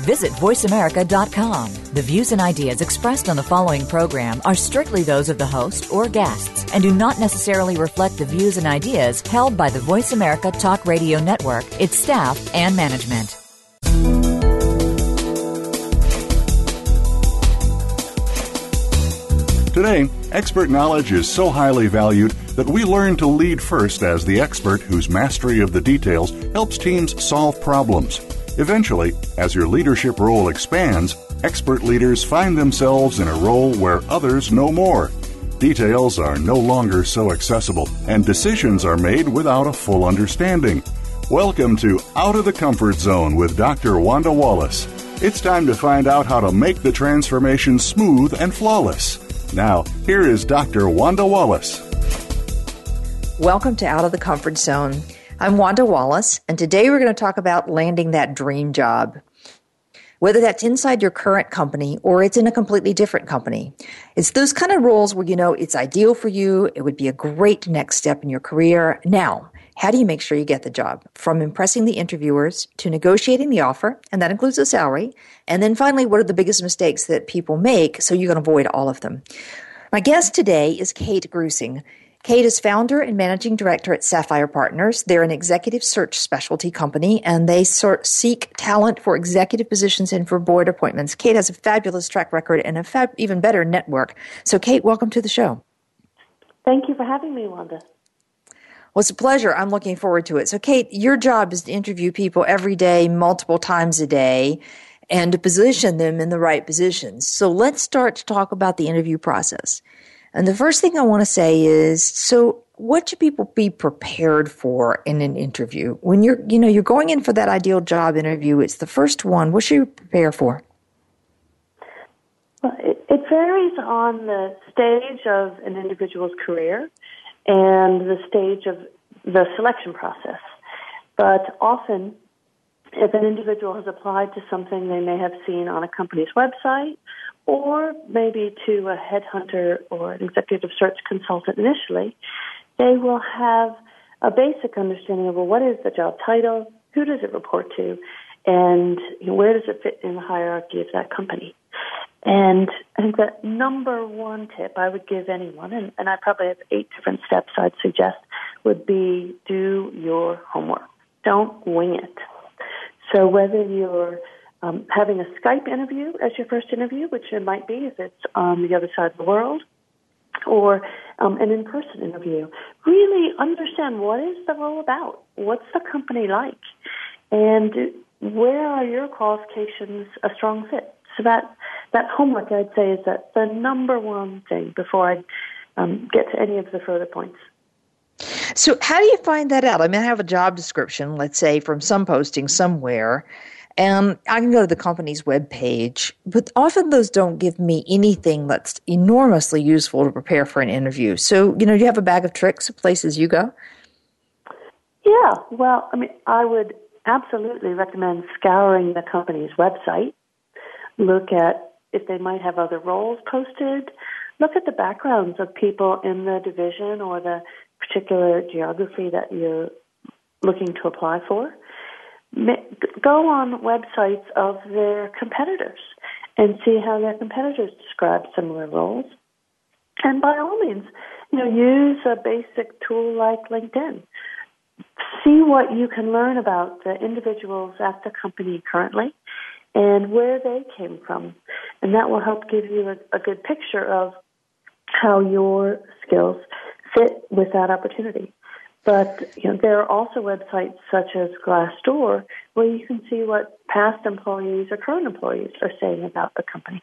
Visit VoiceAmerica.com. The views and ideas expressed on the following program are strictly those of the host or guests and do not necessarily reflect the views and ideas held by the Voice America Talk Radio Network, its staff, and management. Today, expert knowledge is so highly valued that we learn to lead first as the expert whose mastery of the details helps teams solve problems. Eventually, as your leadership role expands, expert leaders find themselves in a role where others know more. Details are no longer so accessible, and decisions are made without a full understanding. Welcome to Out of the Comfort Zone with Dr. Wanda Wallace. It's time to find out how to make the transformation smooth and flawless. Now, here is Dr. Wanda Wallace. Welcome to Out of the Comfort Zone. I'm Wanda Wallace, and today we're going to talk about landing that dream job. Whether that's inside your current company or it's in a completely different company. It's those kind of roles where you know it's ideal for you, it would be a great next step in your career. Now, how do you make sure you get the job? From impressing the interviewers to negotiating the offer, and that includes the salary. And then finally, what are the biggest mistakes that people make so you can avoid all of them? My guest today is Kate Grussing. Kate is founder and managing director at Sapphire Partners. They're an executive search specialty company and they sort seek talent for executive positions and for board appointments. Kate has a fabulous track record and a fab- even better network. So, Kate, welcome to the show. Thank you for having me, Wanda. Well, it's a pleasure. I'm looking forward to it. So, Kate, your job is to interview people every day, multiple times a day, and to position them in the right positions. So, let's start to talk about the interview process. And the first thing I want to say is so, what should people be prepared for in an interview? When you're, you know, you're going in for that ideal job interview, it's the first one. What should you prepare for? Well, it, it varies on the stage of an individual's career and the stage of the selection process. But often, if an individual has applied to something they may have seen on a company's website or maybe to a headhunter or an executive search consultant initially, they will have a basic understanding of well, what is the job title, who does it report to, and where does it fit in the hierarchy of that company. And I think that number one tip I would give anyone, and, and I probably have eight different steps I'd suggest, would be do your homework. Don't wing it. So whether you're um, having a Skype interview as your first interview, which it might be if it's on the other side of the world, or um, an in-person interview, really understand what is the role about? What's the company like? And where are your qualifications a strong fit? So that that homework, I'd say, is that the number one thing before I um, get to any of the further points. So, how do you find that out? I mean, I have a job description, let's say, from some posting somewhere, and I can go to the company's web page, but often those don't give me anything that's enormously useful to prepare for an interview. So, you know, do you have a bag of tricks of places you go? Yeah, well, I mean, I would absolutely recommend scouring the company's website, look at if they might have other roles posted. Look at the backgrounds of people in the division or the particular geography that you're looking to apply for. Go on websites of their competitors and see how their competitors describe similar roles. And by all means, you know, use a basic tool like LinkedIn. See what you can learn about the individuals at the company currently and where they came from. And that will help give you a, a good picture of how your skills fit with that opportunity. But you know, there are also websites such as Glassdoor where you can see what past employees or current employees are saying about the company.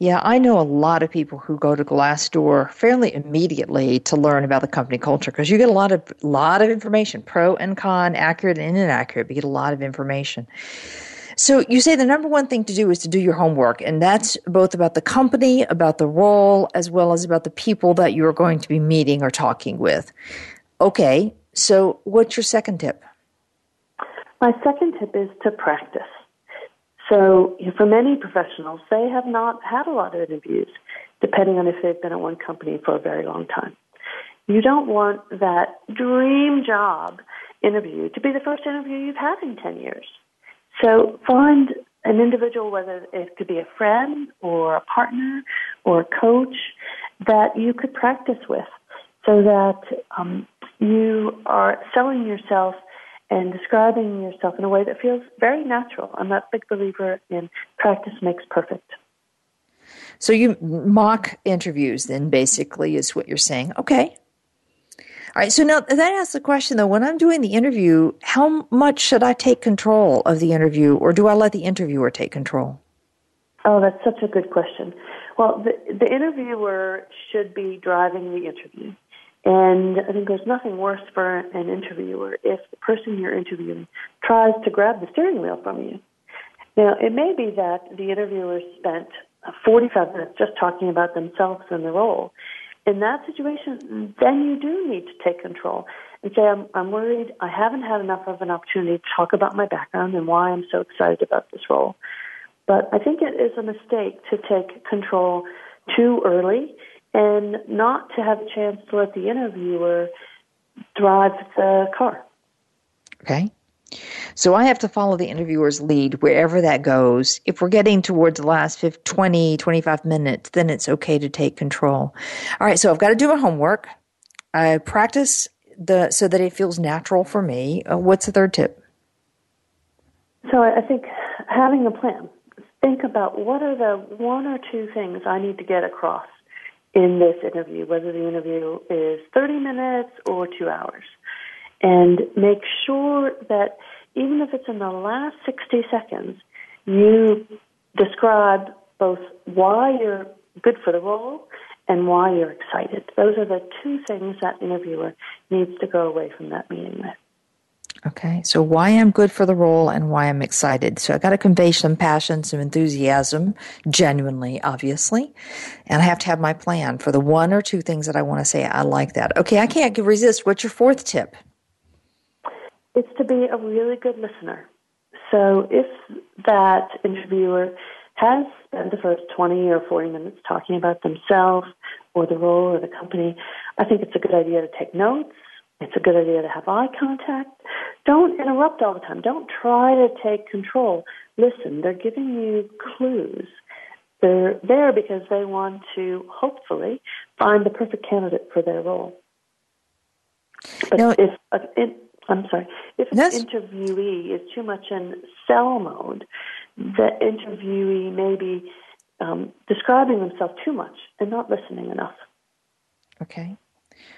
Yeah, I know a lot of people who go to Glassdoor fairly immediately to learn about the company culture because you get a lot of lot of information, pro and con, accurate and inaccurate. But you get a lot of information. So you say the number one thing to do is to do your homework, and that's both about the company, about the role, as well as about the people that you're going to be meeting or talking with. Okay, so what's your second tip? My second tip is to practice. So, for many professionals, they have not had a lot of interviews, depending on if they've been at one company for a very long time. You don't want that dream job interview to be the first interview you've had in 10 years. So, find an individual, whether it could be a friend or a partner or a coach, that you could practice with so that um, you are selling yourself and describing yourself in a way that feels very natural. I'm a big believer in practice makes perfect. So you mock interviews, then basically is what you're saying. Okay. All right. So now that asks the question though, when I'm doing the interview, how much should I take control of the interview or do I let the interviewer take control? Oh, that's such a good question. Well, the, the interviewer should be driving the interview. And I think there's nothing worse for an interviewer if the person you're interviewing tries to grab the steering wheel from you. Now, it may be that the interviewer spent 45 minutes just talking about themselves and the role. In that situation, then you do need to take control and say, I'm, I'm worried I haven't had enough of an opportunity to talk about my background and why I'm so excited about this role. But I think it is a mistake to take control too early and not to have a chance to let the interviewer drive the car. Okay. So I have to follow the interviewer's lead wherever that goes. If we're getting towards the last 50, 20, 25 minutes, then it's okay to take control. All right, so I've got to do my homework. I practice the so that it feels natural for me. Uh, what's the third tip? So I think having a plan. Think about what are the one or two things I need to get across in this interview, whether the interview is 30 minutes or two hours. And make sure that even if it's in the last 60 seconds, you describe both why you're good for the role and why you're excited. Those are the two things that interviewer needs to go away from that meeting with. Okay, so why I'm good for the role and why I'm excited. So I got to convey some passion, some enthusiasm, genuinely, obviously, and I have to have my plan for the one or two things that I want to say. I like that. Okay, I can't resist. What's your fourth tip? It's to be a really good listener. So if that interviewer has spent the first 20 or 40 minutes talking about themselves or the role or the company, I think it's a good idea to take notes it's a good idea to have eye contact. Don't interrupt all the time. Don't try to take control. Listen, they're giving you clues. They're there because they want to hopefully find the perfect candidate for their role. But now, if it, I'm sorry, if an interviewee is too much in sell mode, the interviewee may be um, describing themselves too much and not listening enough. Okay.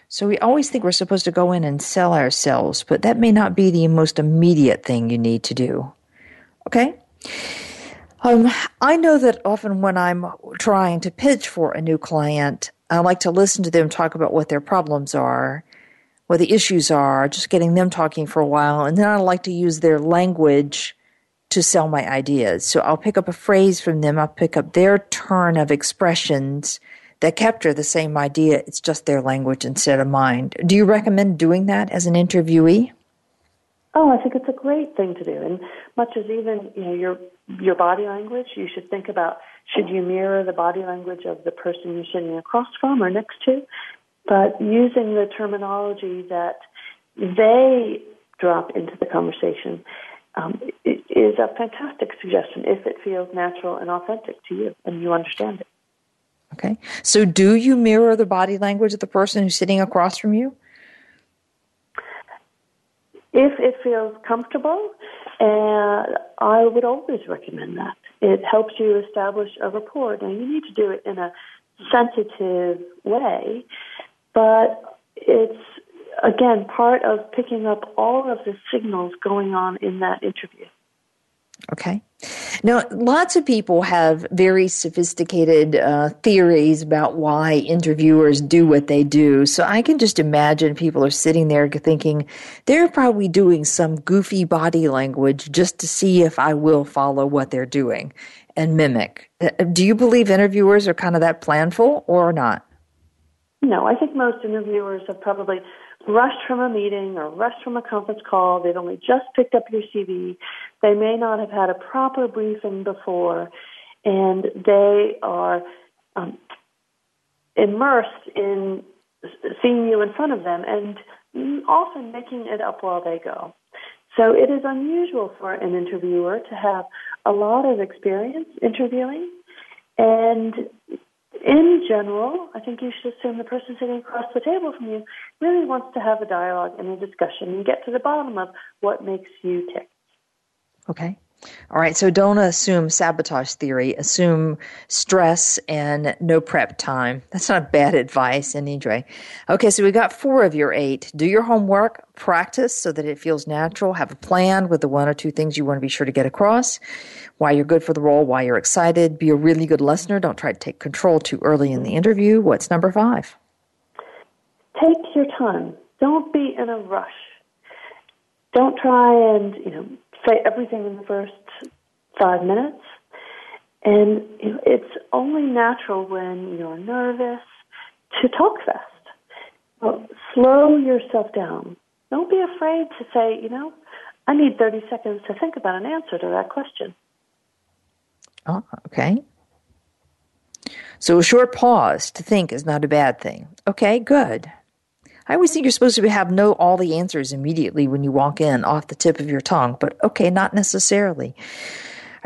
So we always think we're supposed to go in and sell ourselves, but that may not be the most immediate thing you need to do. Okay? Um, I know that often when I'm trying to pitch for a new client, I like to listen to them talk about what their problems are, what the issues are, just getting them talking for a while, and then I like to use their language to sell my ideas. So I'll pick up a phrase from them, I'll pick up their turn of expressions, that capture the same idea. It's just their language instead of mine. Do you recommend doing that as an interviewee? Oh, I think it's a great thing to do. And much as even you know your your body language, you should think about should you mirror the body language of the person you're sitting across from or next to, but using the terminology that they drop into the conversation um, is a fantastic suggestion if it feels natural and authentic to you and you understand it. Okay. So do you mirror the body language of the person who's sitting across from you? If it feels comfortable, uh, I would always recommend that. It helps you establish a rapport. Now, you need to do it in a sensitive way, but it's, again, part of picking up all of the signals going on in that interview. Okay. Now, lots of people have very sophisticated uh, theories about why interviewers do what they do. So I can just imagine people are sitting there thinking they're probably doing some goofy body language just to see if I will follow what they're doing and mimic. Uh, do you believe interviewers are kind of that planful or not? No, I think most interviewers have probably rushed from a meeting or rushed from a conference call. They've only just picked up your CV. They may not have had a proper briefing before, and they are um, immersed in seeing you in front of them and often making it up while they go. So it is unusual for an interviewer to have a lot of experience interviewing. And in general, I think you should assume the person sitting across the table from you really wants to have a dialogue and a discussion and get to the bottom of what makes you tick. Okay. All right, so don't assume sabotage theory. Assume stress and no prep time. That's not bad advice anyway. Okay, so we got four of your eight. Do your homework, practice so that it feels natural, have a plan with the one or two things you want to be sure to get across, why you're good for the role, why you're excited. Be a really good listener. Don't try to take control too early in the interview. What's number five? Take your time. Don't be in a rush. Don't try and, you know, say everything in the first five minutes. And it's only natural when you're nervous to talk fast. Well, slow yourself down. Don't be afraid to say, you know, I need 30 seconds to think about an answer to that question. Oh, okay. So a short pause to think is not a bad thing. Okay, good. I always think you're supposed to have know all the answers immediately when you walk in off the tip of your tongue, but okay, not necessarily.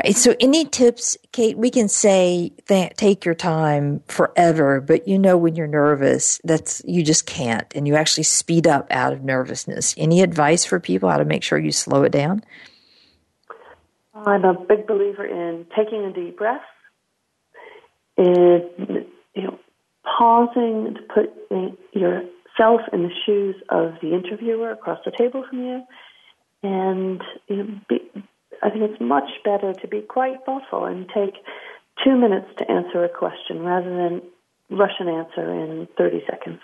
Right, so any tips, Kate, we can say that take your time forever, but you know when you're nervous, that's you just can't and you actually speed up out of nervousness. Any advice for people how to make sure you slow it down? I'm a big believer in taking a deep breath, and you know, pausing to put your self in the shoes of the interviewer across the table from you. And you know, be, I think it's much better to be quite thoughtful and take two minutes to answer a question rather than rush an answer in 30 seconds.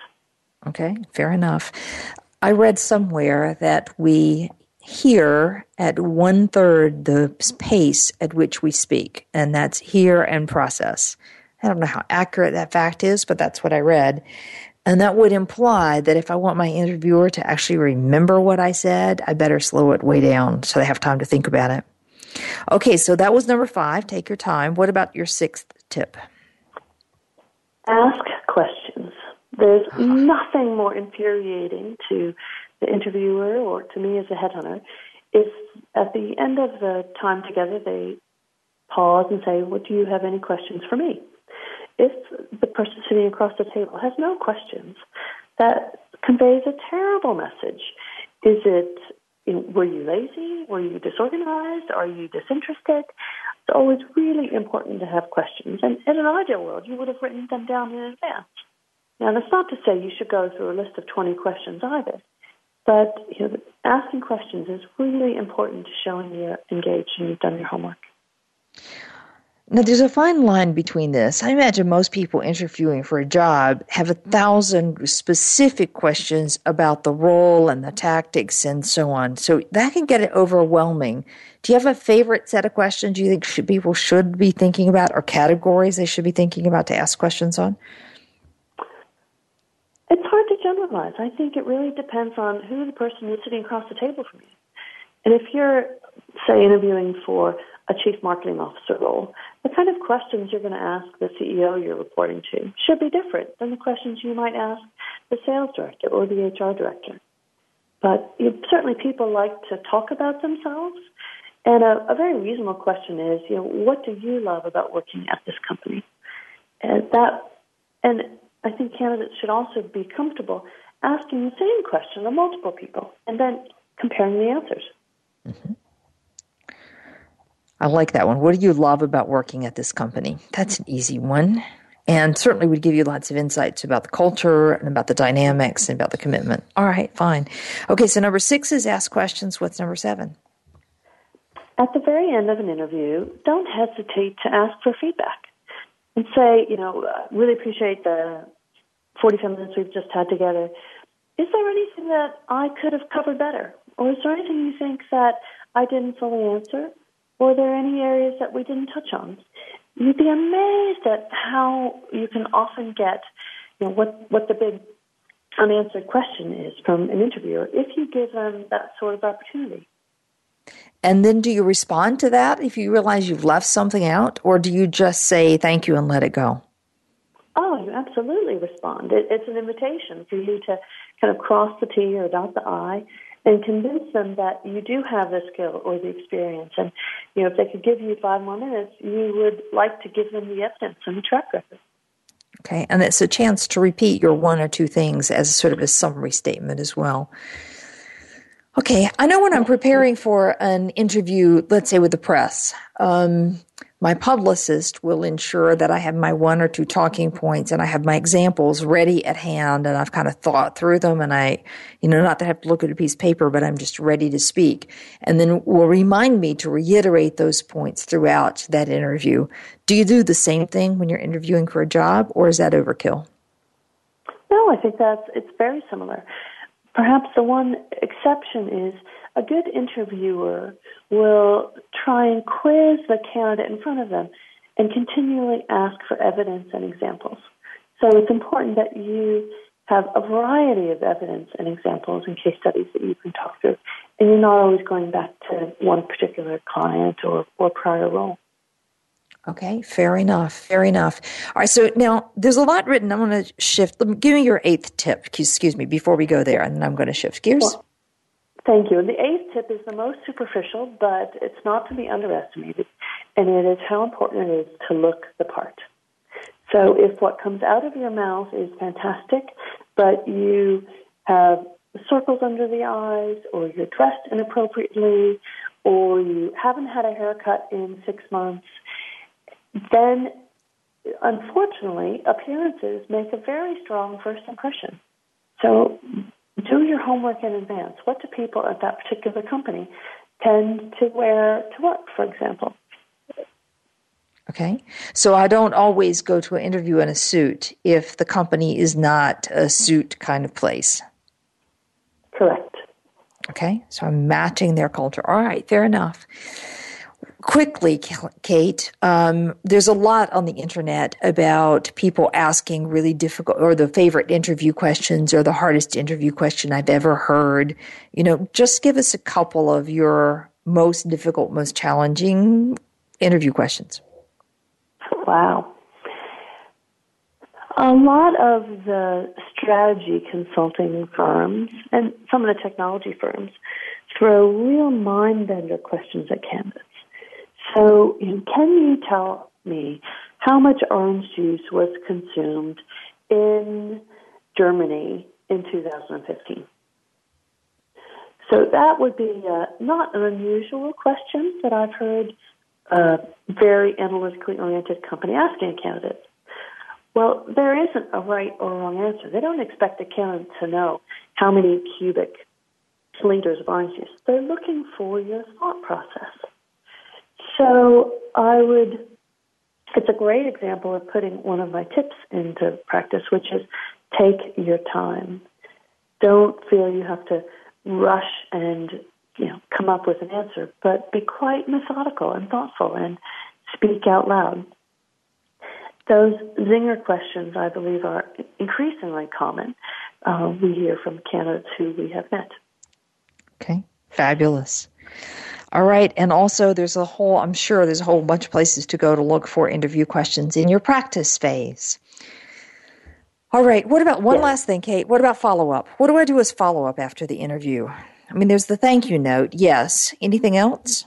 Okay, fair enough. I read somewhere that we hear at one third the pace at which we speak, and that's hear and process. I don't know how accurate that fact is, but that's what I read. And that would imply that if I want my interviewer to actually remember what I said, I better slow it way down so they have time to think about it. Okay, so that was number five. Take your time. What about your sixth tip? Ask questions. There's nothing more infuriating to the interviewer or to me as a headhunter if at the end of the time together they pause and say, What do you have any questions for me? If the person sitting across the table has no questions, that conveys a terrible message. Is it, you know, were you lazy? Were you disorganized? Are you disinterested? It's always really important to have questions. And in an ideal world, you would have written them down in advance. Now, that's not to say you should go through a list of 20 questions either. But you know, asking questions is really important to showing you're engaged and you've done your homework. Now, there's a fine line between this. I imagine most people interviewing for a job have a thousand specific questions about the role and the tactics and so on. So that can get it overwhelming. Do you have a favorite set of questions you think should, people should be thinking about or categories they should be thinking about to ask questions on? It's hard to generalize. I think it really depends on who the person is sitting across the table from you. And if you're, say, interviewing for a chief marketing officer role, the kind of questions you're going to ask the CEO you're reporting to should be different than the questions you might ask the sales director or the HR director. But you know, certainly people like to talk about themselves. And a, a very reasonable question is, you know, what do you love about working at this company? And that, and I think candidates should also be comfortable asking the same question to multiple people and then comparing the answers. Mm-hmm. I like that one. What do you love about working at this company? That's an easy one. And certainly would give you lots of insights about the culture and about the dynamics and about the commitment. All right, fine. Okay, so number six is ask questions. What's number seven? At the very end of an interview, don't hesitate to ask for feedback and say, you know, uh, really appreciate the 45 minutes we've just had together. Is there anything that I could have covered better? Or is there anything you think that I didn't fully answer? Were there any areas that we didn't touch on? You'd be amazed at how you can often get, you know, what what the big unanswered question is from an interviewer if you give them that sort of opportunity. And then do you respond to that if you realize you've left something out, or do you just say thank you and let it go? Oh, you absolutely respond. It, it's an invitation for you to kind of cross the T or dot the I and convince them that you do have the skill or the experience. And, you know, if they could give you five more minutes, you would like to give them the evidence and the track record. Okay, and it's a chance to repeat your one or two things as sort of a summary statement as well. Okay, I know when I'm preparing for an interview, let's say with the press, um, my publicist will ensure that I have my one or two talking points and I have my examples ready at hand and I've kind of thought through them and I, you know, not that I have to look at a piece of paper, but I'm just ready to speak. And then will remind me to reiterate those points throughout that interview. Do you do the same thing when you're interviewing for a job or is that overkill? No, I think that's, it's very similar. Perhaps the one exception is a good interviewer will try and quiz the candidate in front of them and continually ask for evidence and examples. So it's important that you have a variety of evidence and examples and case studies that you can talk through, and you're not always going back to one particular client or, or prior role. Okay, fair enough. Fair enough. All right, so now there's a lot written. I'm going to shift. Give me your eighth tip, excuse me, before we go there, and then I'm going to shift gears. Well, Thank you. The eighth tip is the most superficial, but it's not to be underestimated, and it is how important it is to look the part. So if what comes out of your mouth is fantastic, but you have circles under the eyes, or you're dressed inappropriately, or you haven't had a haircut in six months, then unfortunately, appearances make a very strong first impression. So do your homework in advance. What do people at that particular company tend to wear to work, for example? Okay. So I don't always go to an interview in a suit if the company is not a suit kind of place. Correct. Okay. So I'm matching their culture. All right. Fair enough quickly, Kate, um, there's a lot on the internet about people asking really difficult or the favorite interview questions or the hardest interview question I've ever heard. You know, just give us a couple of your most difficult, most challenging interview questions. Wow. A lot of the strategy consulting firms and some of the technology firms throw real mind bender questions at candidates. So, can you tell me how much orange juice was consumed in Germany in 2015? So that would be not an unusual question that I've heard a very analytically oriented company asking a candidate. Well, there isn't a right or wrong answer. They don't expect a candidate to know how many cubic liters of orange juice. They're looking for your thought process. So I would, it's a great example of putting one of my tips into practice, which is take your time. Don't feel you have to rush and you know come up with an answer, but be quite methodical and thoughtful and speak out loud. Those zinger questions, I believe, are increasingly common. Uh, we hear from candidates who we have met. Okay, fabulous. All right. And also, there's a whole, I'm sure there's a whole bunch of places to go to look for interview questions in your practice phase. All right. What about one last thing, Kate? What about follow up? What do I do as follow up after the interview? I mean, there's the thank you note. Yes. Anything else?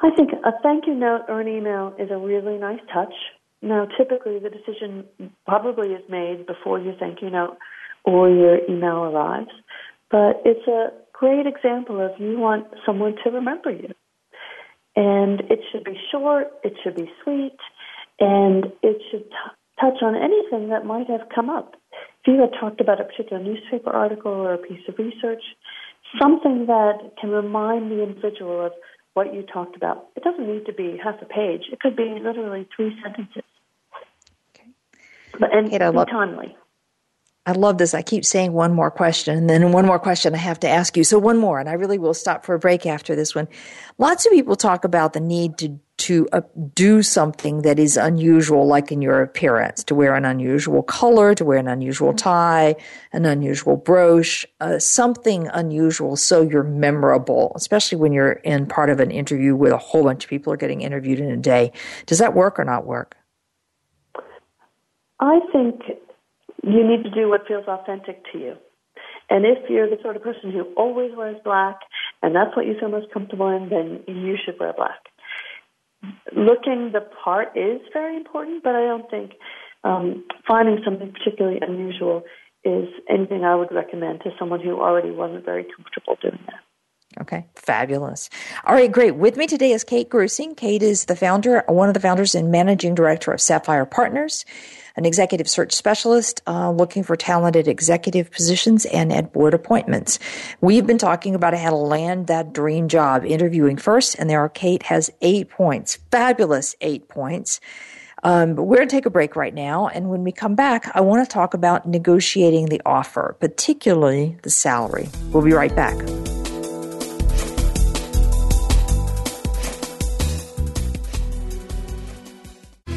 I think a thank you note or an email is a really nice touch. Now, typically, the decision probably is made before your thank you note or your email arrives, but it's a great example of you want someone to remember you. And it should be short, it should be sweet, and it should t- touch on anything that might have come up. If you had talked about a particular newspaper article or a piece of research, something that can remind the individual of what you talked about. It doesn't need to be half a page. It could be literally three sentences. Okay. But and Kate, love- timely. I love this. I keep saying one more question and then one more question I have to ask you. So one more, and I really will stop for a break after this one. Lots of people talk about the need to to uh, do something that is unusual, like in your appearance, to wear an unusual color, to wear an unusual tie, an unusual brooch, uh, something unusual so you're memorable, especially when you're in part of an interview with a whole bunch of people are getting interviewed in a day. Does that work or not work? I think you need to do what feels authentic to you. And if you're the sort of person who always wears black and that's what you feel most comfortable in, then you should wear black. Looking the part is very important, but I don't think um, finding something particularly unusual is anything I would recommend to someone who already wasn't very comfortable doing that. Okay, fabulous. All right, great. With me today is Kate Grussing. Kate is the founder, one of the founders and managing director of Sapphire Partners an executive search specialist uh, looking for talented executive positions and at board appointments. We've been talking about how to land that dream job, interviewing first, and there Kate has eight points, fabulous eight points. Um, but we're going to take a break right now. And when we come back, I want to talk about negotiating the offer, particularly the salary. We'll be right back.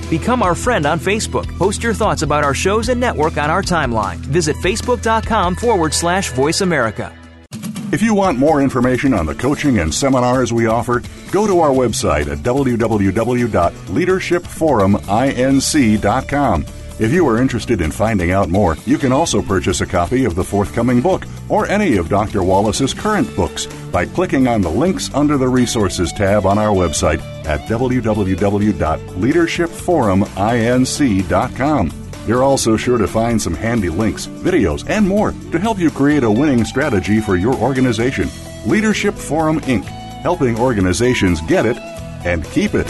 Become our friend on Facebook. Post your thoughts about our shows and network on our timeline. Visit facebook.com forward slash voice America. If you want more information on the coaching and seminars we offer, go to our website at www.leadershipforuminc.com. If you are interested in finding out more, you can also purchase a copy of the forthcoming book or any of Dr. Wallace's current books by clicking on the links under the Resources tab on our website at www.leadershipforuminc.com. You're also sure to find some handy links, videos, and more to help you create a winning strategy for your organization. Leadership Forum Inc., helping organizations get it and keep it.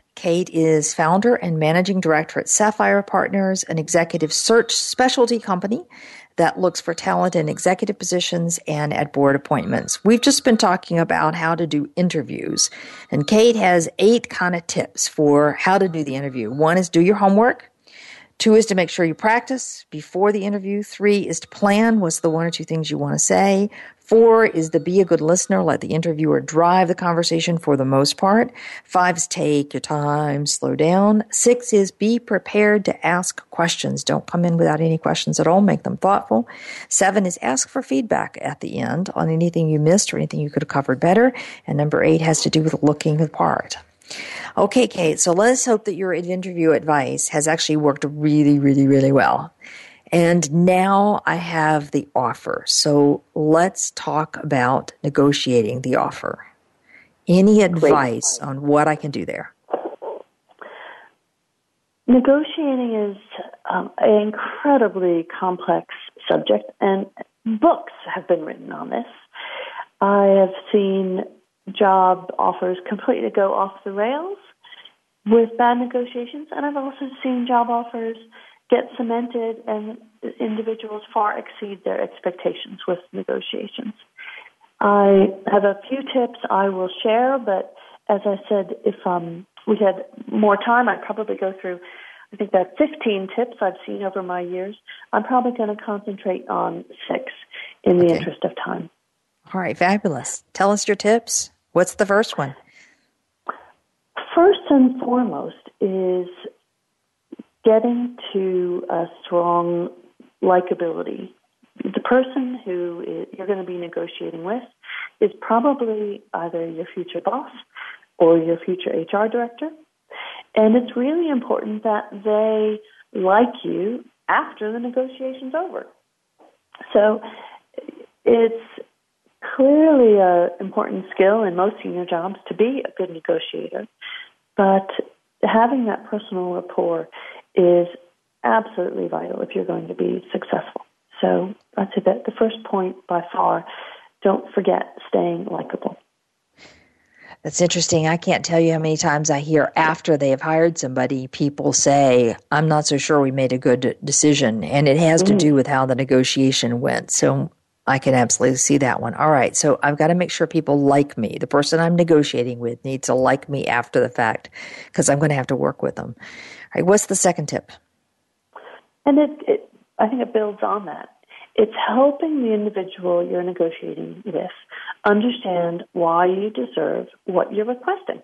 Kate is founder and managing director at Sapphire Partners, an executive search specialty company that looks for talent in executive positions and at board appointments. We've just been talking about how to do interviews, and Kate has eight kind of tips for how to do the interview. One is do your homework. Two is to make sure you practice before the interview. Three is to plan what's the one or two things you want to say. Four is to be a good listener, let the interviewer drive the conversation for the most part. Five is take your time, slow down. Six is be prepared to ask questions. Don't come in without any questions at all, make them thoughtful. Seven is ask for feedback at the end on anything you missed or anything you could have covered better. And number eight has to do with looking the part. Okay, Kate, so let's hope that your interview advice has actually worked really, really, really well. And now I have the offer. So let's talk about negotiating the offer. Any advice on what I can do there? Negotiating is um, an incredibly complex subject, and books have been written on this. I have seen job offers completely go off the rails with bad negotiations, and I've also seen job offers get cemented and individuals far exceed their expectations with negotiations. I have a few tips I will share, but as I said, if um, we had more time, I'd probably go through, I think that 15 tips I've seen over my years. I'm probably going to concentrate on six in the okay. interest of time. All right, fabulous. Tell us your tips. What's the first one? First and foremost is getting to a strong likability. The person who is, you're going to be negotiating with is probably either your future boss or your future HR director. And it's really important that they like you after the negotiation's over. So it's clearly an important skill in most senior jobs to be a good negotiator, but having that personal rapport is absolutely vital if you're going to be successful. So I'd say that the first point by far, don't forget staying likable. That's interesting. I can't tell you how many times I hear after they have hired somebody, people say, I'm not so sure we made a good decision. And it has mm-hmm. to do with how the negotiation went. So I can absolutely see that one. All right. So I've got to make sure people like me. The person I'm negotiating with needs to like me after the fact because I'm going to have to work with them. Right. What's the second tip? And it, it, I think it builds on that. It's helping the individual you're negotiating with understand why you deserve what you're requesting.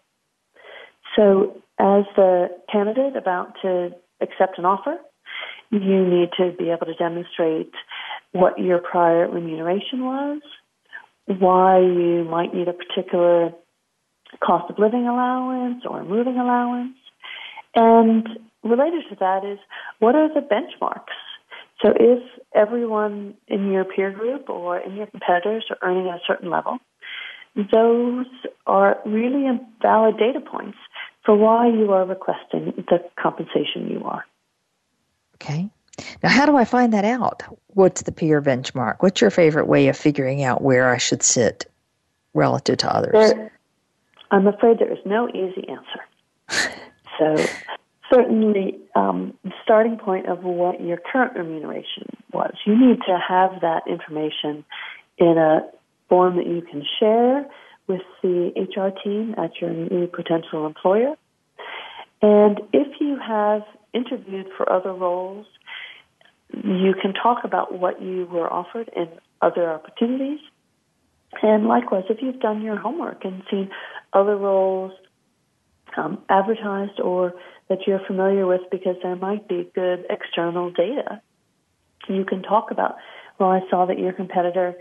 So, as the candidate about to accept an offer, you need to be able to demonstrate what your prior remuneration was, why you might need a particular cost of living allowance or moving allowance. And related to that is what are the benchmarks? So if everyone in your peer group or in your competitors are earning at a certain level, those are really valid data points for why you are requesting the compensation you are. Okay. Now, how do I find that out? What's the peer benchmark? What's your favorite way of figuring out where I should sit relative to others? There, I'm afraid there is no easy answer. so, certainly, um, the starting point of what your current remuneration was, you need to have that information in a form that you can share with the HR team at your new potential employer. And if you have interviewed for other roles you can talk about what you were offered in other opportunities. And likewise, if you've done your homework and seen other roles um, advertised or that you're familiar with because there might be good external data, you can talk about, well, I saw that your competitor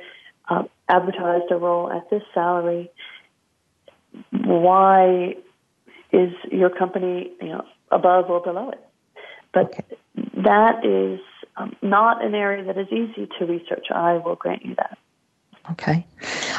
uh, advertised a role at this salary. Why is your company, you know, above or below it? But okay. that is um, not an area that is easy to research. I will grant you that. Okay.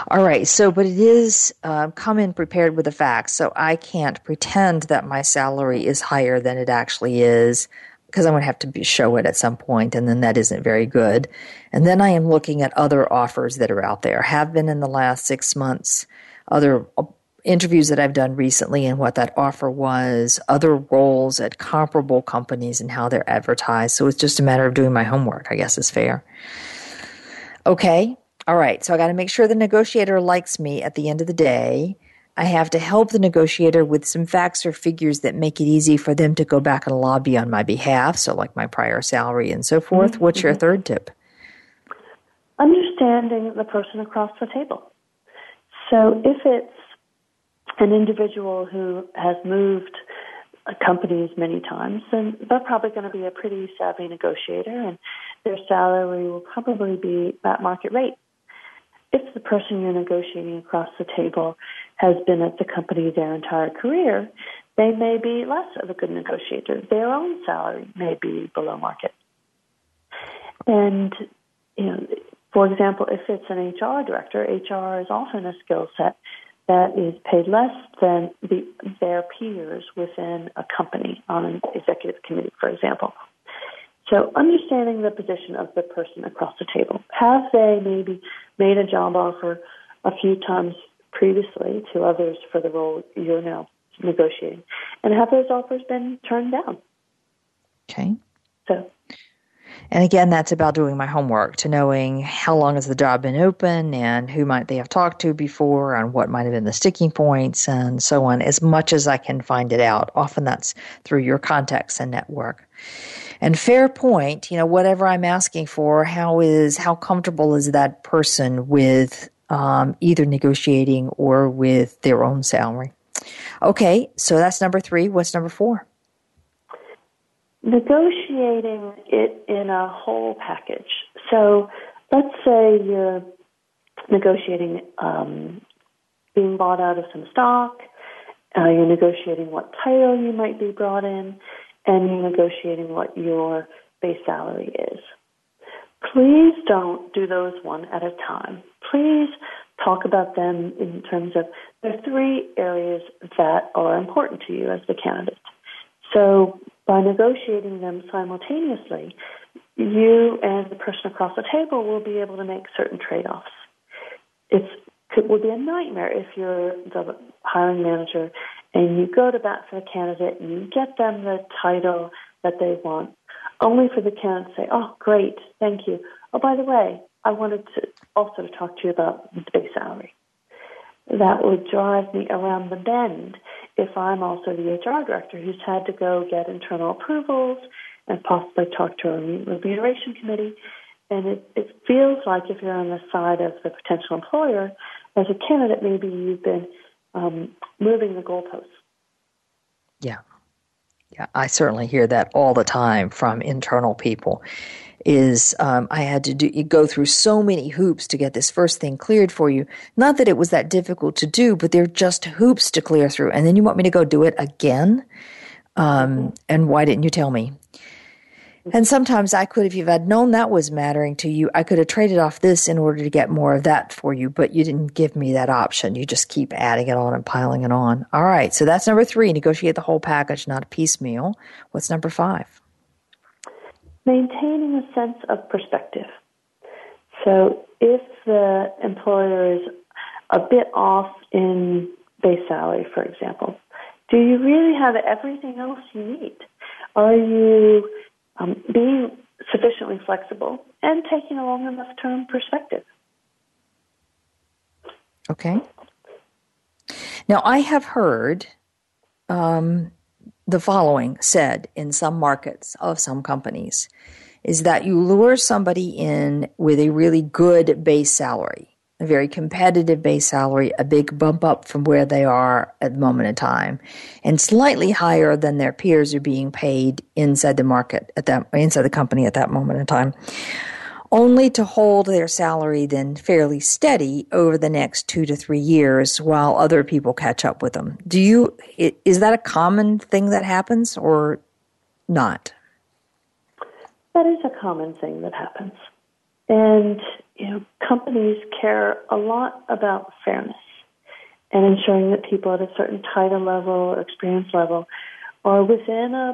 All right. So, but it is uh, come in prepared with the facts. So I can't pretend that my salary is higher than it actually is because I'm going to have to be, show it at some point, and then that isn't very good. And then I am looking at other offers that are out there, have been in the last six months, other interviews that I've done recently and what that offer was, other roles at comparable companies and how they're advertised. So it's just a matter of doing my homework, I guess is fair. Okay. All right. So I got to make sure the negotiator likes me at the end of the day. I have to help the negotiator with some facts or figures that make it easy for them to go back and lobby on my behalf. So, like my prior salary and so forth. Mm-hmm. What's your mm-hmm. third tip? Understanding the person across the table. So, if it's an individual who has moved companies many times, then they're probably going to be a pretty savvy negotiator, and their salary will probably be at market rate. If the person you're negotiating across the table has been at the company their entire career, they may be less of a good negotiator. Their own salary may be below market. And, you know, for example, if it's an HR director, HR is often a skill set that is paid less than the, their peers within a company on an executive committee, for example. So understanding the position of the person across the table. Have they maybe made a job offer a few times previously to others for the role you're now negotiating? And have those offers been turned down? Okay. So and again, that's about doing my homework to knowing how long has the job been open and who might they have talked to before and what might have been the sticking points and so on, as much as I can find it out. Often that's through your contacts and network. And fair point, you know, whatever I'm asking for, how is, how comfortable is that person with um, either negotiating or with their own salary? Okay, so that's number three. What's number four? negotiating it in a whole package. So let's say you're negotiating um, being bought out of some stock. Uh, you're negotiating what title you might be brought in, and negotiating what your base salary is. Please don't do those one at a time. Please talk about them in terms of are three areas that are important to you as the candidate. So by negotiating them simultaneously, you and the person across the table will be able to make certain trade-offs. It's, it would be a nightmare if you're the hiring manager and you go to bat for the candidate and you get them the title that they want, only for the candidate to say, "Oh, great, thank you. Oh, by the way, I wanted to also talk to you about the base salary." That would drive me around the bend if I'm also the HR director who's had to go get internal approvals and possibly talk to a remuneration committee. And it, it feels like if you're on the side of the potential employer, as a candidate, maybe you've been um, moving the goalposts. Yeah. Yeah, I certainly hear that all the time from internal people. Is um, I had to do go through so many hoops to get this first thing cleared for you. Not that it was that difficult to do, but they're just hoops to clear through. And then you want me to go do it again? Um, and why didn't you tell me? And sometimes I could, if you've had known that was mattering to you, I could have traded off this in order to get more of that for you, but you didn't give me that option. You just keep adding it on and piling it on. All right. So that's number three. Negotiate the whole package, not a piecemeal. What's number five? Maintaining a sense of perspective. So if the employer is a bit off in base salary, for example, do you really have everything else you need? Are you um, being sufficiently flexible and taking a long enough term perspective. Okay. Now, I have heard um, the following said in some markets of some companies is that you lure somebody in with a really good base salary a very competitive base salary, a big bump up from where they are at the moment in time, and slightly higher than their peers are being paid inside the market at that inside the company at that moment in time. Only to hold their salary then fairly steady over the next two to three years while other people catch up with them. Do you, is that a common thing that happens or not? That is a common thing that happens. And you know, companies care a lot about fairness and ensuring that people at a certain title level or experience level are within a,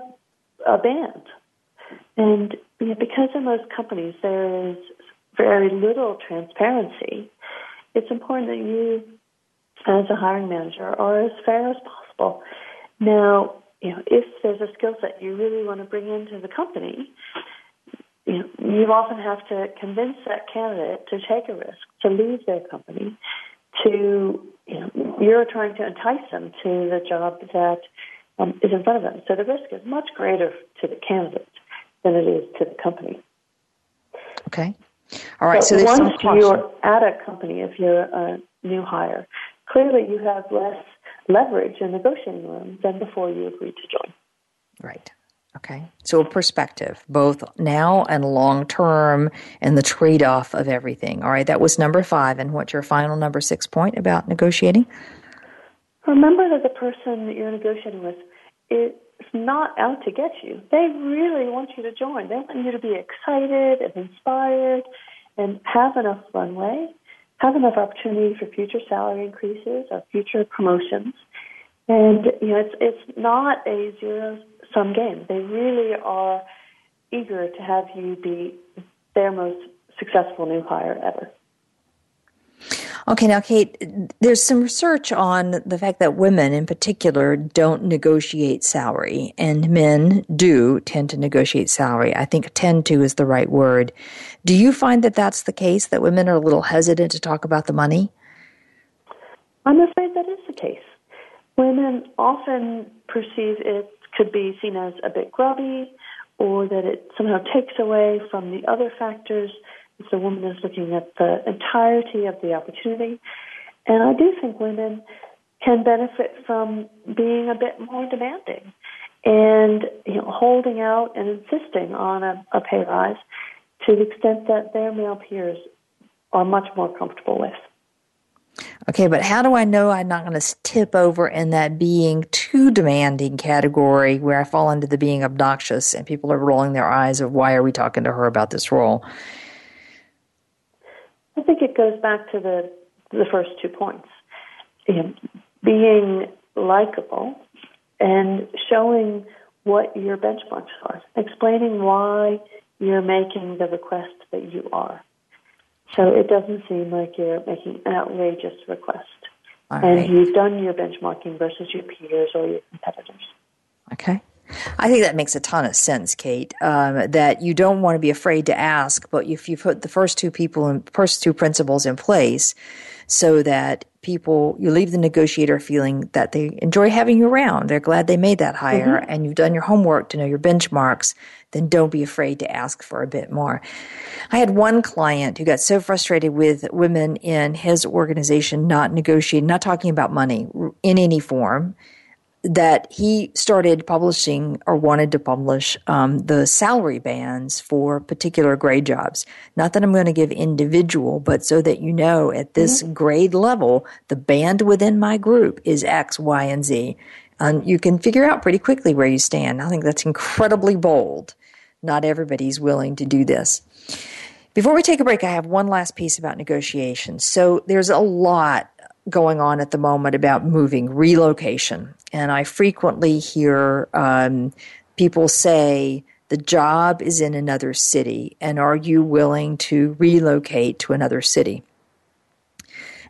a band. And you know, because in most companies there is very little transparency, it's important that you, as a hiring manager, are as fair as possible. Now, you know, if there's a skill set you really want to bring into the company, you, often have to convince that candidate to take a risk, to leave their company, to, you know, you're trying to entice them to the job that um, is in front of them. So the risk is much greater to the candidate than it is to the company. Okay. All right. So, so once you're at a company, if you're a new hire, clearly you have less leverage in negotiating room than before you agreed to join. Right. Okay. So a perspective, both now and long term, and the trade off of everything. All right. That was number five. And what's your final number six point about negotiating? Remember that the person that you're negotiating with is not out to get you. They really want you to join. They want you to be excited and inspired and have enough runway, have enough opportunity for future salary increases or future promotions. And you know, it's it's not a zero some game. They really are eager to have you be their most successful new hire ever. Okay, now, Kate, there's some research on the fact that women in particular don't negotiate salary, and men do tend to negotiate salary. I think tend to is the right word. Do you find that that's the case, that women are a little hesitant to talk about the money? I'm afraid that is the case. Women often perceive it could be seen as a bit grubby or that it somehow takes away from the other factors if the woman is looking at the entirety of the opportunity. And I do think women can benefit from being a bit more demanding and you know, holding out and insisting on a, a pay rise to the extent that their male peers are much more comfortable with. Okay, but how do I know I'm not going to tip over in that being too demanding category where I fall into the being obnoxious and people are rolling their eyes of why are we talking to her about this role? I think it goes back to the the first two points. Being likable and showing what your benchmarks are, explaining why you're making the request that you are. So it doesn't seem like you're making an outrageous request. And you've done your benchmarking versus your peers or your competitors. Okay. I think that makes a ton of sense, Kate. Um, that you don't want to be afraid to ask, but if you put the first two people and first two principles in place, so that people you leave the negotiator feeling that they enjoy having you around, they're glad they made that hire, mm-hmm. and you've done your homework to know your benchmarks. Then don't be afraid to ask for a bit more. I had one client who got so frustrated with women in his organization not negotiating, not talking about money in any form that he started publishing or wanted to publish um, the salary bands for particular grade jobs. Not that I'm going to give individual, but so that you know at this mm-hmm. grade level, the band within my group is X, Y, and Z. And you can figure out pretty quickly where you stand. I think that's incredibly bold. Not everybody's willing to do this. Before we take a break, I have one last piece about negotiations. So there's a lot going on at the moment about moving, relocation. And I frequently hear um, people say, the job is in another city, and are you willing to relocate to another city?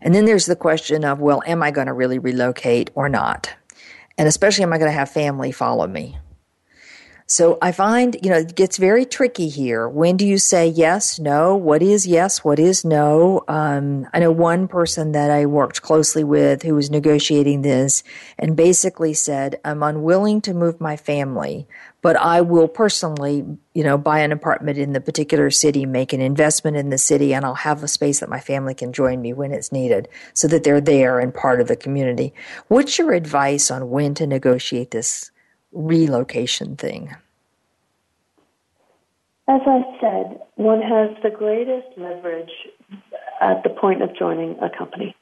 And then there's the question of, well, am I going to really relocate or not? And especially, am I going to have family follow me? So I find, you know, it gets very tricky here. When do you say yes, no? What is yes? What is no? Um, I know one person that I worked closely with who was negotiating this and basically said, I'm unwilling to move my family, but I will personally, you know, buy an apartment in the particular city, make an investment in the city, and I'll have a space that my family can join me when it's needed so that they're there and part of the community. What's your advice on when to negotiate this relocation thing? As I said, one has the greatest leverage at the point of joining a company.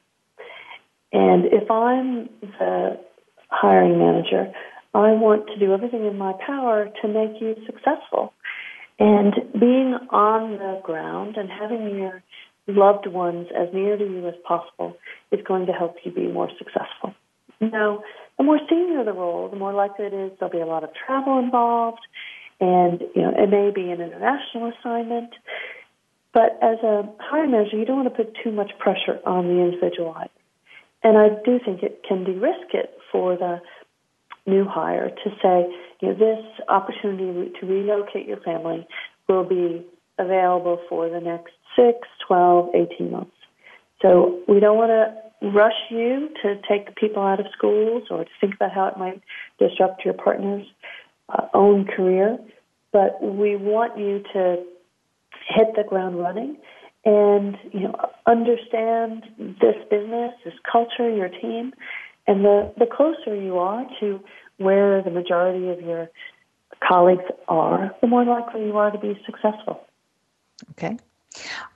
And if I'm the hiring manager, I want to do everything in my power to make you successful. And being on the ground and having your loved ones as near to you as possible is going to help you be more successful. Now, the more senior the role, the more likely it is there'll be a lot of travel involved and you know it may be an international assignment. But as a hiring manager, you don't want to put too much pressure on the individual. And I do think it can de-risk it for the new hire to say, you know, this opportunity to relocate your family will be available for the next 6, 12, 18 months. So we don't want to rush you to take the people out of schools or to think about how it might disrupt your partner's uh, own career but we want you to hit the ground running and you know understand this business, this culture, your team, and the the closer you are to where the majority of your colleagues are, the more likely you are to be successful. Okay.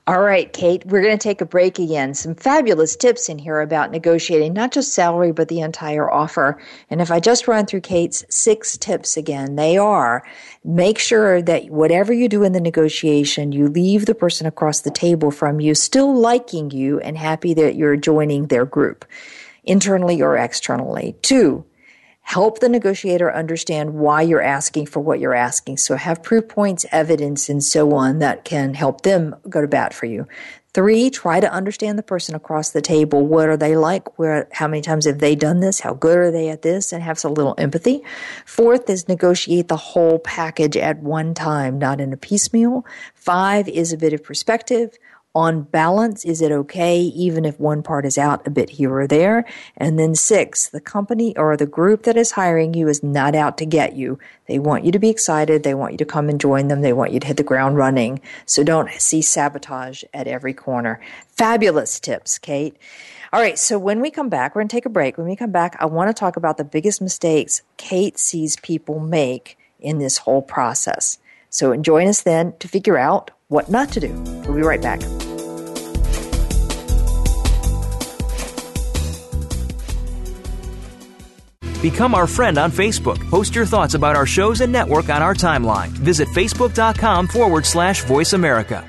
All right, Kate, we're going to take a break again. Some fabulous tips in here about negotiating not just salary, but the entire offer. And if I just run through Kate's six tips again, they are make sure that whatever you do in the negotiation, you leave the person across the table from you still liking you and happy that you're joining their group, internally or externally. Two, help the negotiator understand why you're asking for what you're asking. So have proof points, evidence, and so on that can help them go to bat for you. Three, try to understand the person across the table. What are they like? Where, how many times have they done this? How good are they at this? And have some little empathy. Fourth is negotiate the whole package at one time, not in a piecemeal. Five is a bit of perspective on balance, is it okay even if one part is out a bit here or there? And then six, the company or the group that is hiring you is not out to get you. They want you to be excited. They want you to come and join them. They want you to hit the ground running. So don't see sabotage at every corner. Fabulous tips, Kate. All right, so when we come back, we're going to take a break. When we come back, I want to talk about the biggest mistakes Kate sees people make in this whole process. So join us then to figure out what not to do. We'll be right back. Become our friend on Facebook. Post your thoughts about our shows and network on our timeline. Visit facebook.com forward slash voice America.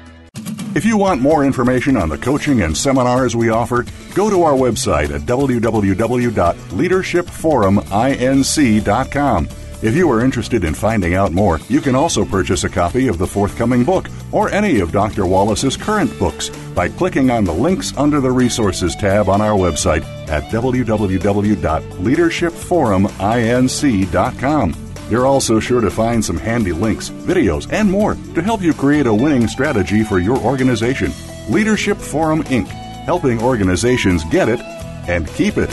If you want more information on the coaching and seminars we offer, go to our website at www.leadershipforuminc.com. If you are interested in finding out more, you can also purchase a copy of the forthcoming book or any of Dr. Wallace's current books by clicking on the links under the Resources tab on our website at www.leadershipforuminc.com. You're also sure to find some handy links, videos, and more to help you create a winning strategy for your organization. Leadership Forum Inc., helping organizations get it and keep it.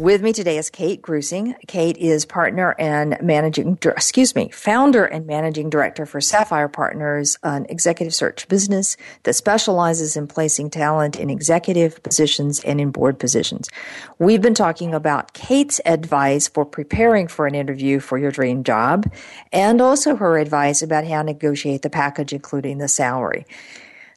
With me today is Kate Grussing. Kate is partner and managing, excuse me, founder and managing director for Sapphire Partners, an executive search business that specializes in placing talent in executive positions and in board positions. We've been talking about Kate's advice for preparing for an interview for your dream job and also her advice about how to negotiate the package, including the salary.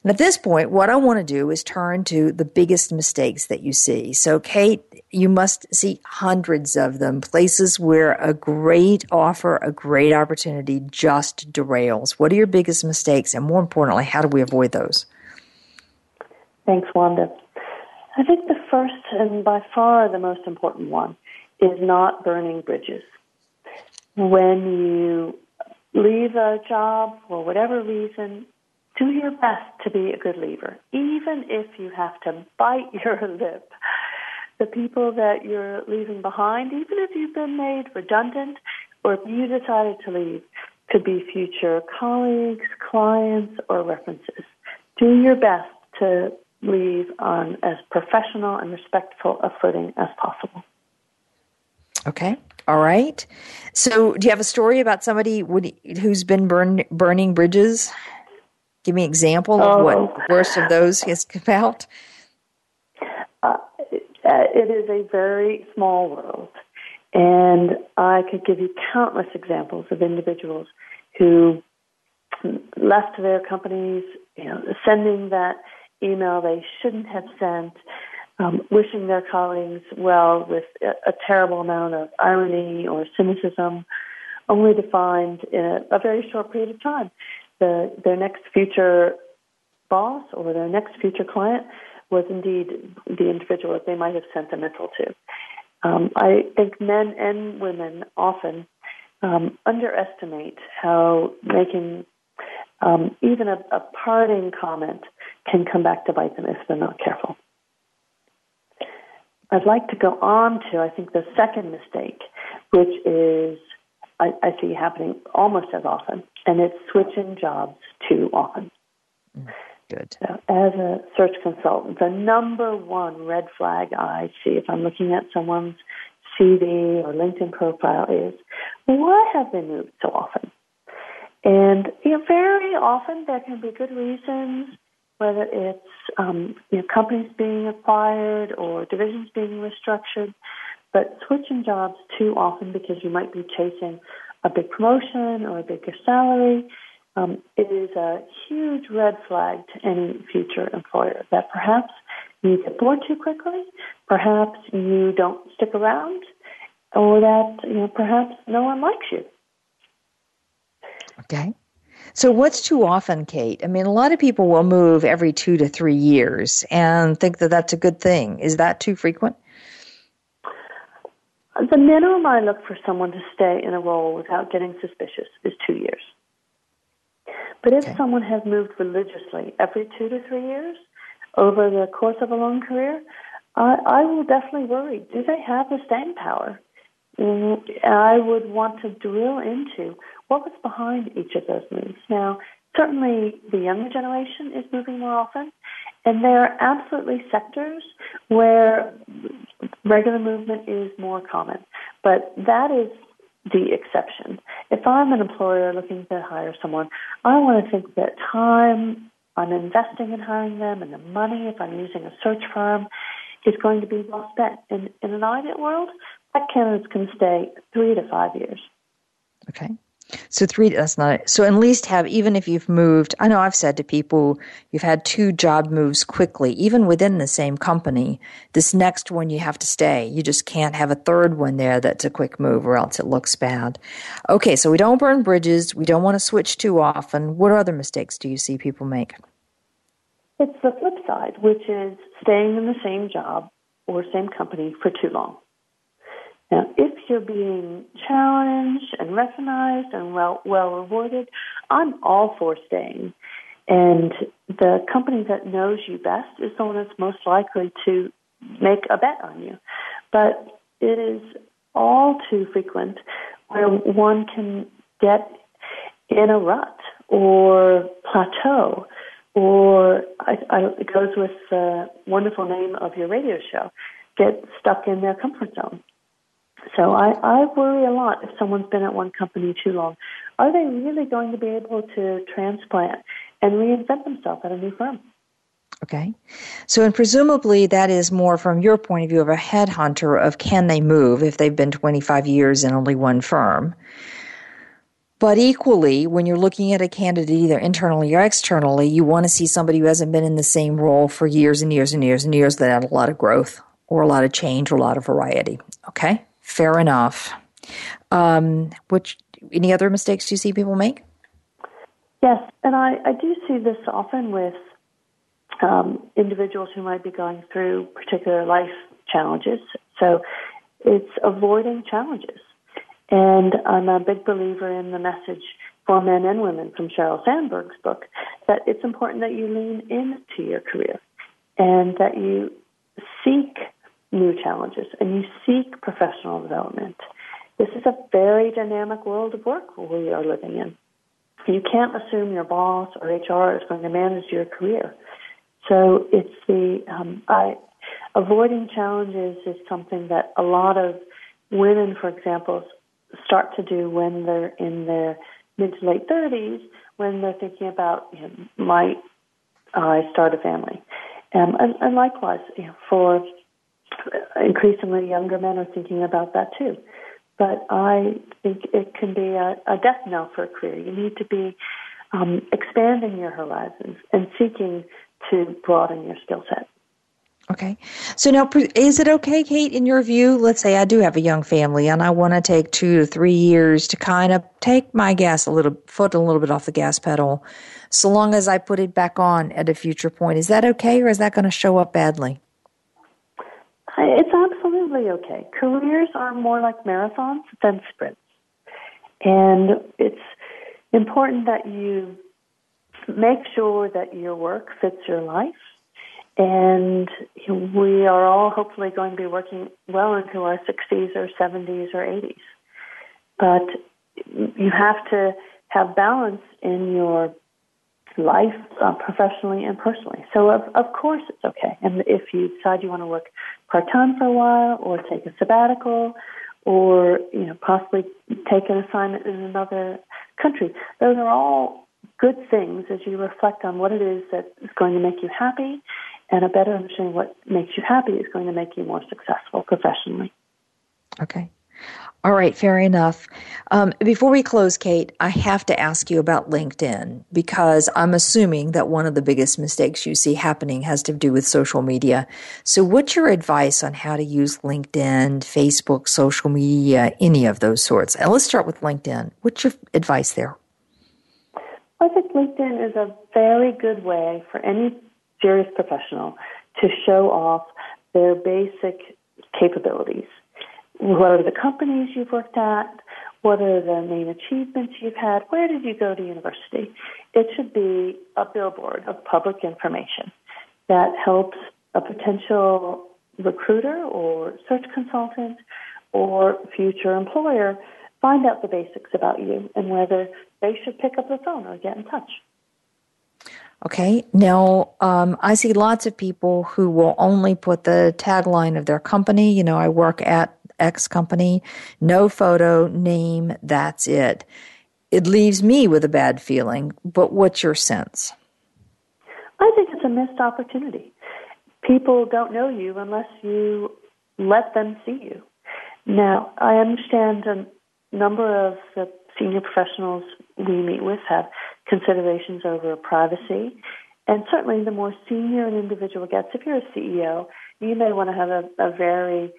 And at this point, what I want to do is turn to the biggest mistakes that you see. So, Kate, you must see hundreds of them, places where a great offer, a great opportunity just derails. What are your biggest mistakes? And more importantly, how do we avoid those? Thanks, Wanda. I think the first and by far the most important one is not burning bridges. When you leave a job for whatever reason, do your best to be a good leaver, even if you have to bite your lip. The people that you're leaving behind, even if you've been made redundant or if you decided to leave, could be future colleagues, clients, or references. Do your best to leave on as professional and respectful a footing as possible. Okay. All right. So, do you have a story about somebody who's been burn, burning bridges? Give me an example of what oh. worst of those is about. Uh, it is a very small world, and I could give you countless examples of individuals who left their companies, you know, sending that email they shouldn't have sent, um, wishing their colleagues well with a, a, terrible amount of irony or cynicism, only to find in a, a very short period of time the, their next future boss or their next future client was indeed the individual that they might have sent a missile to. Um, I think men and women often um, underestimate how making um, even a, a parting comment can come back to bite them if they're not careful. I'd like to go on to, I think, the second mistake, which is I, I see happening almost as often, and it's switching jobs too often. Mm, good. So as a search consultant, the number one red flag I see if I'm looking at someone's CV or LinkedIn profile is why have they moved so often? And you know, very often there can be good reasons, whether it's um, you know companies being acquired or divisions being restructured. But switching jobs too often because you might be chasing a big promotion or a bigger salary, um, it is a huge red flag to any future employer that perhaps you get bored too quickly, perhaps you don't stick around, or that you know perhaps no one likes you. Okay. So, what's too often, Kate? I mean, a lot of people will move every two to three years and think that that's a good thing. Is that too frequent? The minimum I look for someone to stay in a role without getting suspicious is two years. But if okay. someone has moved religiously every two to three years over the course of a long career, I, I will definitely worry. Do they have the staying power? Mm, I would want to drill into what was behind each of those moves. Now, certainly the younger generation is moving more often, and there are absolutely sectors where regular movement is more common. But that is the exception. If I'm an employer looking to hire someone, I want to think that time I'm investing in hiring them and the money, if I'm using a search firm, is going to be well spent. In, in an ideal world, that candidates can stay three to five years. Okay. So three that's not so at least have even if you've moved I know I've said to people you've had two job moves quickly, even within the same company, this next one you have to stay. You just can't have a third one there that's a quick move or else it looks bad. Okay, so we don't burn bridges, we don't want to switch too often. What other mistakes do you see people make? It's the flip side, which is staying in the same job or same company for too long. Now, if you're being challenged and recognized and well well rewarded, I'm all for staying. And the company that knows you best is the one that's most likely to make a bet on you. But it is all too frequent where one can get in a rut or plateau or I, I, it goes with the wonderful name of your radio show, get stuck in their comfort zone. So I, I worry a lot if someone's been at one company too long. Are they really going to be able to transplant and reinvent themselves at a new firm? Okay. So, and presumably that is more from your point of view of a headhunter of can they move if they've been 25 years in only one firm. But equally, when you're looking at a candidate either internally or externally, you want to see somebody who hasn't been in the same role for years and years and years and years that had a lot of growth or a lot of change or a lot of variety. Okay? Fair enough. Um, which any other mistakes do you see people make? Yes, and I, I do see this often with um, individuals who might be going through particular life challenges. So it's avoiding challenges. And I'm a big believer in the message for men and women from Sheryl Sandberg's book that it's important that you lean into your career and that you seek new challenges and you seek professional development. This is a very dynamic world of work we are living in. You can't assume your boss or HR is going to manage your career. So it's the um, I, avoiding challenges is something that a lot of women, for example, start to do when they're in their mid to late thirties, when they're thinking about you know, might I start a family, um, and, and likewise you know, for increasingly younger men are thinking about that too. But I think it can be a, a death knell for a career. You need to be um, expanding your horizons and seeking to broaden your skill set. Okay. So now, is it okay, Kate, in your view? Let's say I do have a young family and I want to take two to three years to kind of take my gas a little, foot a little bit off the gas pedal, so long as I put it back on at a future point. Is that okay or is that going to show up badly? It's absolutely okay. Careers are more like marathons than sprints. And it's important that you make sure that your work fits your life. And we are all hopefully going to be working well into our 60s or 70s or 80s. But you have to have balance in your life uh, professionally and personally. So of, of course it's okay. And if you decide you want to work part time for a while or take a sabbatical or, you know, possibly take an assignment in another country, those are all good things as you reflect on what it is that is going to make you happy and a better understanding what makes you happy is going to make you more successful professionally. Okay. All right, fair enough. Um, before we close, Kate, I have to ask you about LinkedIn because I'm assuming that one of the biggest mistakes you see happening has to do with social media. So, what's your advice on how to use LinkedIn, Facebook, social media, any of those sorts? And let's start with LinkedIn. What's your advice there? I think LinkedIn is a very good way for any serious professional to show off their basic capabilities. What are the companies you've worked at? What are the main achievements you've had? Where did you go to university? It should be a billboard of public information that helps a potential recruiter or search consultant or future employer find out the basics about you and whether they should pick up the phone or get in touch. Okay. Now, um, I see lots of people who will only put the tagline of their company. You know, I work at X company, no photo, name, that's it. It leaves me with a bad feeling. But what's your sense? I think it's a missed opportunity. People don't know you unless you let them see you. Now, I understand a number of the senior professionals we meet with have considerations over privacy. And certainly, the more senior an individual gets, if you're a CEO, you may want to have a, a very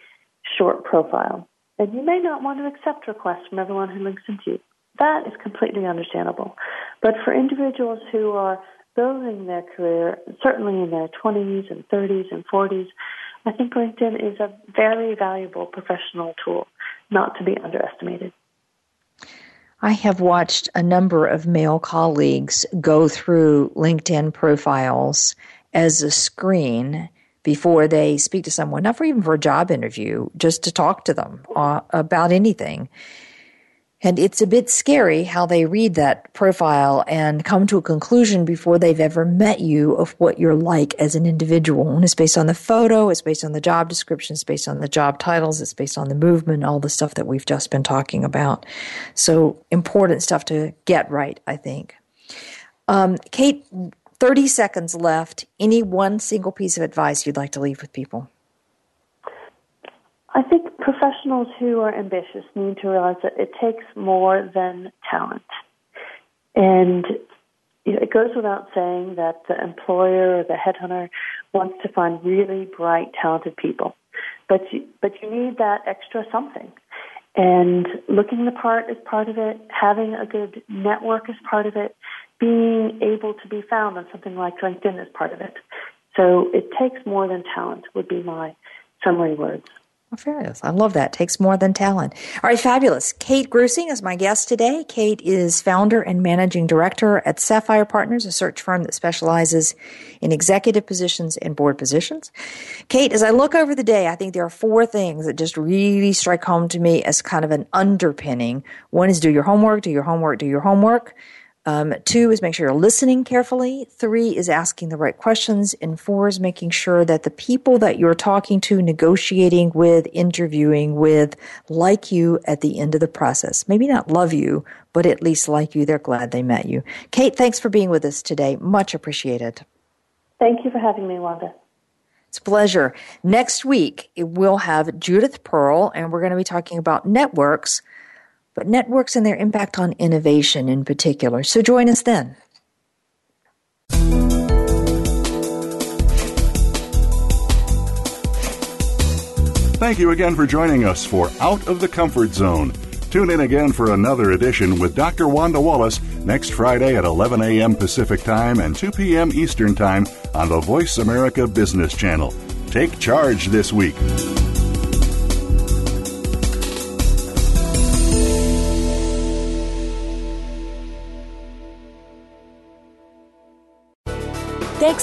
short profile. And you may not want to accept requests from everyone who links into you. That is completely understandable. But for individuals who are building their career, certainly in their 20s and 30s and 40s, I think LinkedIn is a very valuable professional tool, not to be underestimated. I have watched a number of male colleagues go through LinkedIn profiles as a screen before they speak to someone, not for even for a job interview, just to talk to them uh, about anything. And it's a bit scary how they read that profile and come to a conclusion before they've ever met you of what you're like as an individual. And it's based on the photo, it's based on the job description, it's based on the job titles, it's based on the movement, all the stuff that we've just been talking about. So important stuff to get right, I think. Um, Kate, 30 seconds left. Any one single piece of advice you'd like to leave with people? I think professionals who are ambitious need to realize that it takes more than talent. And it goes without saying that the employer or the headhunter wants to find really bright, talented people. But you, but you need that extra something. And looking the part is part of it. Having a good network is part of it. Being able to be found on something like LinkedIn is part of it. So it takes more than talent would be my summary words. Well, fabulous. I love that. Takes more than talent. All right, fabulous. Kate Grussing is my guest today. Kate is founder and managing director at Sapphire Partners, a search firm that specializes in executive positions and board positions. Kate, as I look over the day, I think there are four things that just really strike home to me as kind of an underpinning. One is do your homework, do your homework, do your homework. Um, two is make sure you're listening carefully. Three is asking the right questions. And four is making sure that the people that you're talking to, negotiating with, interviewing with, like you at the end of the process. Maybe not love you, but at least like you. They're glad they met you. Kate, thanks for being with us today. Much appreciated. Thank you for having me, Wanda. It's a pleasure. Next week, we'll have Judith Pearl, and we're going to be talking about networks but networks and their impact on innovation in particular. So join us then. Thank you again for joining us for Out of the Comfort Zone. Tune in again for another edition with Dr. Wanda Wallace next Friday at 11 a.m. Pacific Time and 2 p.m. Eastern Time on the Voice America Business Channel. Take charge this week.